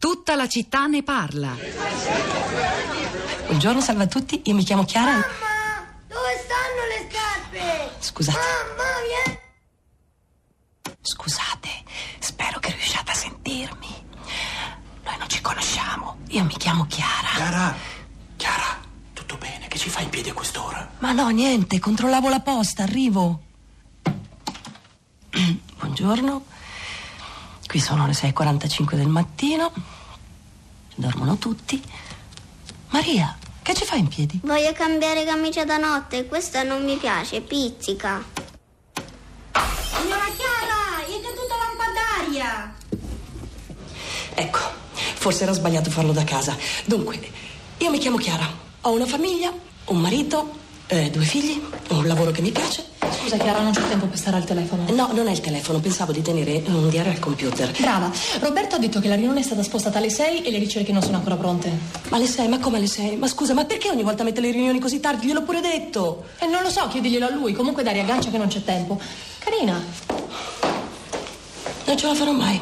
Tutta la città ne parla. Buongiorno, salve a tutti. Io mi chiamo Chiara. Mamma, dove stanno le scarpe? Scusate. Mamma, vieni. Scusate, spero che riusciate a sentirmi. Noi non ci conosciamo. Io mi chiamo Chiara. Chiara, Chiara, tutto bene? Che ci fai in piedi a quest'ora? Ma no, niente, controllavo la posta, arrivo. Buongiorno. Qui sono le 6.45 del mattino. Dormono tutti. Maria, che ci fai in piedi? Voglio cambiare camicia da notte, questa non mi piace, pizzica. Signora Chiara, gli è caduta lampadaria. Ecco, forse era sbagliato farlo da casa. Dunque, io mi chiamo Chiara. Ho una famiglia, un marito, eh, due figli, un lavoro che mi piace. Scusa Chiara, non c'ho tempo per stare al telefono. No, non è il telefono, pensavo di tenere un diario al computer. Brava, Roberto ha detto che la riunione è stata spostata alle 6 e le ricerche non sono ancora pronte. Ma alle sei? Ma come alle sei? Ma scusa, ma perché ogni volta mette le riunioni così tardi? Gliel'ho pure detto. E non lo so, chiediglielo a lui. Comunque Daria aggancia che non c'è tempo. Carina, Non ce la farò mai.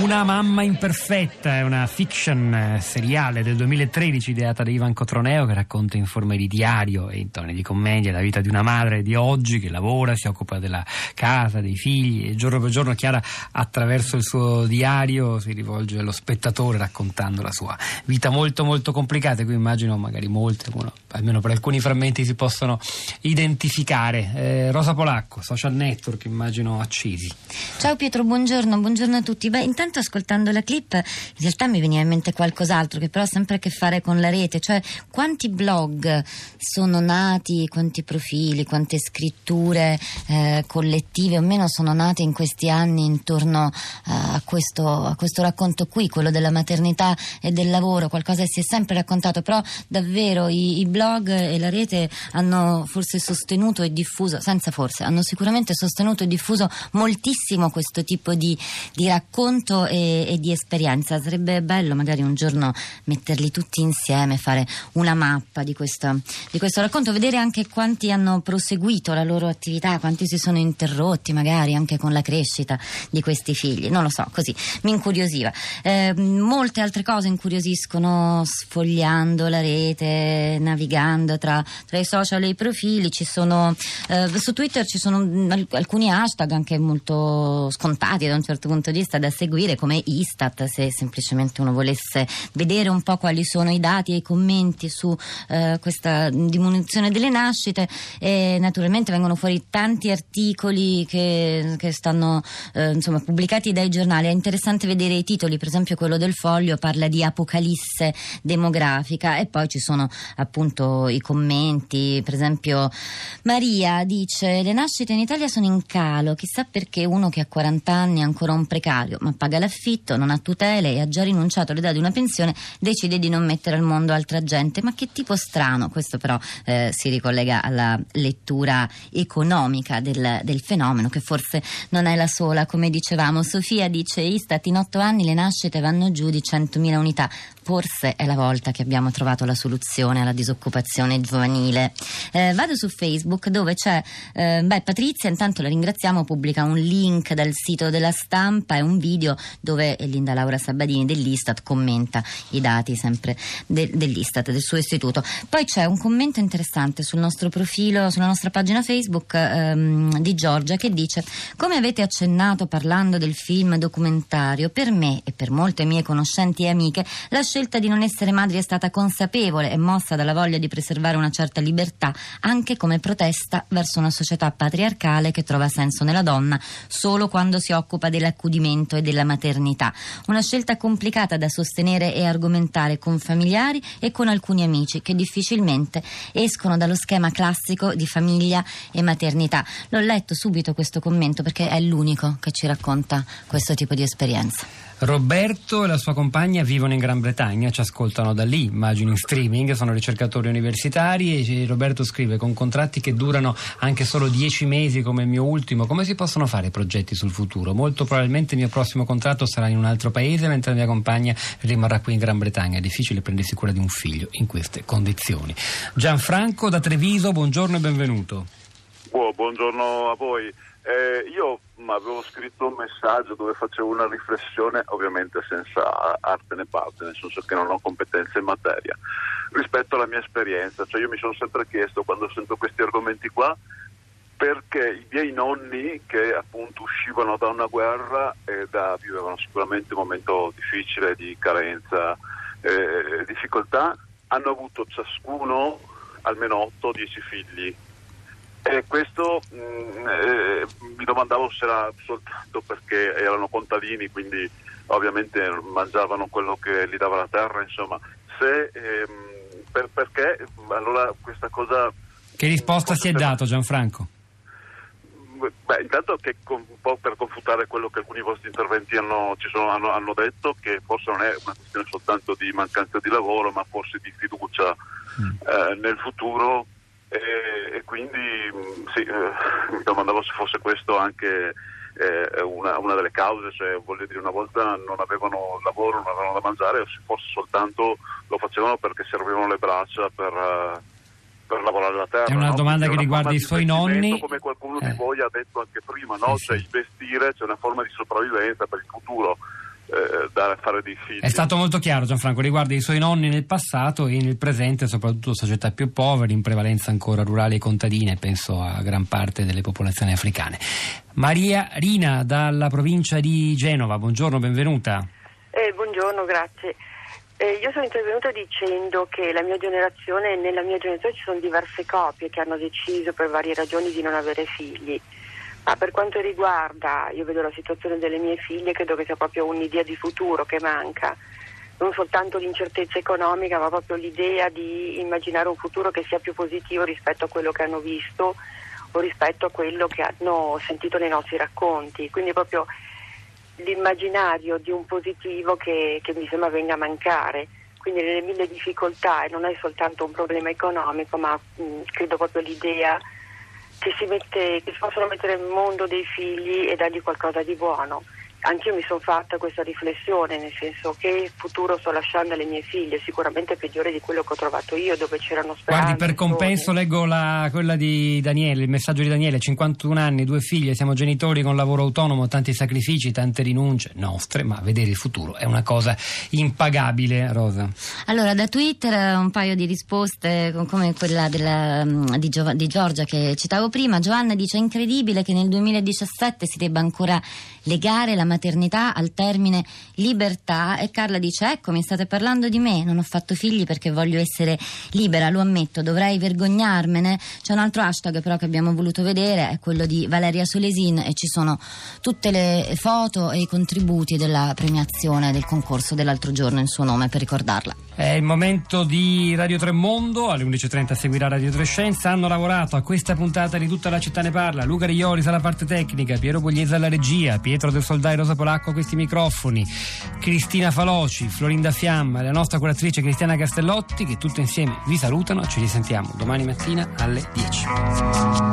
Una mamma imperfetta è una fiction eh, seriale del 2013 ideata da Ivan Cotroneo che racconta in forma di diario e in toni di commedia la vita di una madre di oggi che lavora, si occupa della casa, dei figli e giorno per giorno Chiara attraverso il suo diario si rivolge allo spettatore raccontando la sua vita molto molto complicata. Qui immagino magari molte, almeno per alcuni frammenti si possono identificare. Eh, Rosa Polacco, social network immagino accesi. Ciao Pietro, buongiorno, buongiorno a tutti. Beh, intanto ascoltando la clip in realtà mi veniva in mente qualcos'altro che però ha sempre a che fare con la rete, cioè quanti blog sono nati, quanti profili, quante scritture eh, collettive o meno sono nate in questi anni intorno eh, a, questo, a questo racconto qui, quello della maternità e del lavoro, qualcosa che si è sempre raccontato, però davvero i, i blog e la rete hanno forse sostenuto e diffuso, senza forse, hanno sicuramente sostenuto e diffuso moltissimo questo tipo di, di racconto e, e di esperienza. Sarebbe bello magari un giorno metterli tutti insieme, fare una mappa di questo, di questo racconto, vedere anche quanti hanno proseguito la loro attività, quanti si sono interrotti magari anche con la crescita di questi figli. Non lo so, così mi incuriosiva. Eh, molte altre cose incuriosiscono sfogliando la rete, navigando tra, tra i social e i profili. Ci sono, eh, su Twitter ci sono al- alcuni hashtag anche molto scontati da un certo punto di vista da seguire, come Istat, se semplicemente uno volesse vedere un po' quali sono i dati e i commenti su eh, questa diminuzione delle nascite. E naturalmente vengono fuori tanti articoli che, che stanno eh, insomma, pubblicati dai giornali. È interessante vedere i titoli, per esempio quello del Foglio parla di apocalisse demografica e poi ci sono appunto i commenti, per esempio Maria dice le nascite in Italia sono in calo, chissà perché uno che ha 40 anni è ancora un precario, ma paga l'affitto, non ha tutele e ha già rinunciato all'età di una pensione, decide di non mettere al mondo altra gente. Ma che tipo strano, questo però eh, si ricollega alla lettura economica del, del fenomeno, che forse non è la sola, come dicevamo. Sofia dice Istat in otto anni le nascite vanno giù di 100.000 unità. Forse è la volta che abbiamo trovato la soluzione alla disoccupazione giovanile. Eh, vado su Facebook dove c'è, eh, beh, Patrizia, intanto la ringraziamo, pubblica un link dal sito della stampa e un video dove Linda Laura Sabadini dell'Istat commenta i dati sempre de- dell'Istat, del suo istituto. Poi c'è un commento interessante sul nostro profilo, sulla nostra pagina Facebook ehm, di Giorgia che dice come avete accennato parlando del film documentario, per me e per molte mie conoscenti e amiche la scelta di non essere madri è stata consapevole e mossa dalla voglia di preservare una certa libertà anche come protesta verso una società patriarcale che trova senso nella donna solo quando si occupa dell'accudimento e della maternità. Una scelta complicata da sostenere e argomentare con familiari e con alcuni amici che difficilmente escono dallo schema classico di famiglia e maternità. L'ho letto subito questo commento perché è l'unico che ci racconta questo tipo di esperienza. Roberto e la sua compagna vivono in Gran Bretagna, ci ascoltano da lì, immagino in streaming, sono ricercatori universitari e Roberto scrive con contratti che durano anche solo dieci mesi come il mio ultimo, come si possono fare progetti sul futuro? Molto probabilmente il mio prossimo contratto sarà in un altro paese mentre la mia compagna rimarrà qui in Gran Bretagna, è difficile prendersi cura di un figlio in queste condizioni. Gianfranco da Treviso, buongiorno e benvenuto. Buongiorno a voi. Eh, io avevo scritto un messaggio dove facevo una riflessione, ovviamente senza arte né parte, nel senso che non ho competenze in materia, rispetto alla mia esperienza. Cioè io mi sono sempre chiesto, quando sento questi argomenti qua, perché i miei nonni, che appunto uscivano da una guerra e da, vivevano sicuramente un momento difficile di carenza e difficoltà, hanno avuto ciascuno almeno 8-10 figli. E questo mh, eh, mi domandavo se era soltanto perché erano contadini, quindi ovviamente mangiavano quello che gli dava la terra, insomma, se, ehm, per, perché allora questa cosa... Che risposta si è dato Gianfranco? Beh, intanto che con, un po' per confutare quello che alcuni vostri interventi hanno, sono, hanno, hanno, detto, che forse non è una questione soltanto di mancanza di lavoro, ma forse di fiducia mm. eh, nel futuro e, e quindi mm, sì, eh, mi domandavo se fosse questo anche eh, una, una, delle cause, cioè voglio dire una volta non avevano lavoro, non avevano da mangiare, o forse soltanto lo facevano perché servivano le braccia per eh, per lavorare la terra. È una no? domanda che una riguarda i suoi nonni. Come qualcuno eh. di voi ha detto anche prima, no? sì, cioè sì. investire, c'è una forma di sopravvivenza per il futuro. Eh, da fare dei figli. È stato molto chiaro Gianfranco, riguarda i suoi nonni nel passato e nel presente, soprattutto società più povere, in prevalenza ancora rurali e contadine, penso a gran parte delle popolazioni africane. Maria Rina dalla provincia di Genova, buongiorno, benvenuta. Eh, buongiorno, grazie. Eh, io sono intervenuta dicendo che la mia generazione, nella mia generazione ci sono diverse coppie che hanno deciso per varie ragioni di non avere figli. Ma per quanto riguarda, io vedo la situazione delle mie figlie, credo che sia proprio un'idea di futuro che manca. Non soltanto l'incertezza economica, ma proprio l'idea di immaginare un futuro che sia più positivo rispetto a quello che hanno visto o rispetto a quello che hanno sentito nei nostri racconti. Quindi proprio l'immaginario di un positivo che, che mi sembra venga a mancare. Quindi nelle mille difficoltà, e non è soltanto un problema economico, ma mh, credo proprio l'idea che si, mette, che possono mettere nel mondo dei figli e dargli qualcosa di buono. Anch'io mi sono fatta questa riflessione, nel senso che futuro sto lasciando alle mie figlie, sicuramente peggiore di quello che ho trovato io, dove c'erano speranze. Guardi, per compenso leggo la, quella di Daniele, il messaggio di Daniele, 51 anni, due figlie, siamo genitori con lavoro autonomo, tanti sacrifici, tante rinunce nostre, ma vedere il futuro è una cosa impagabile, Rosa. Allora, da Twitter un paio di risposte come quella della, di, Gio, di Giorgia che citavo prima. Giovanna dice: È incredibile che nel 2017 si debba ancora legare la maternità al termine libertà. E Carla dice: Ecco, mi state parlando di me, non ho fatto figli perché voglio essere libera, lo ammetto, dovrei vergognarmene. C'è un altro hashtag però che abbiamo voluto vedere, è quello di Valeria Solesin e ci sono tutte le foto e i contributi della premiazione del concorso dell'altro giorno in suo nome per ricordarla. È il momento di Radio Tremondo, alle 11.30 seguirà Radio Trescenza. Hanno lavorato a questa puntata di Tutta la città ne parla. Luca Riolis alla parte tecnica, Piero Pugliese alla regia, Pietro del Soldai Rosa Polacco a questi microfoni, Cristina Faloci, Florinda Fiamma e la nostra curatrice Cristiana Castellotti che tutte insieme vi salutano. Ci risentiamo domani mattina alle 10.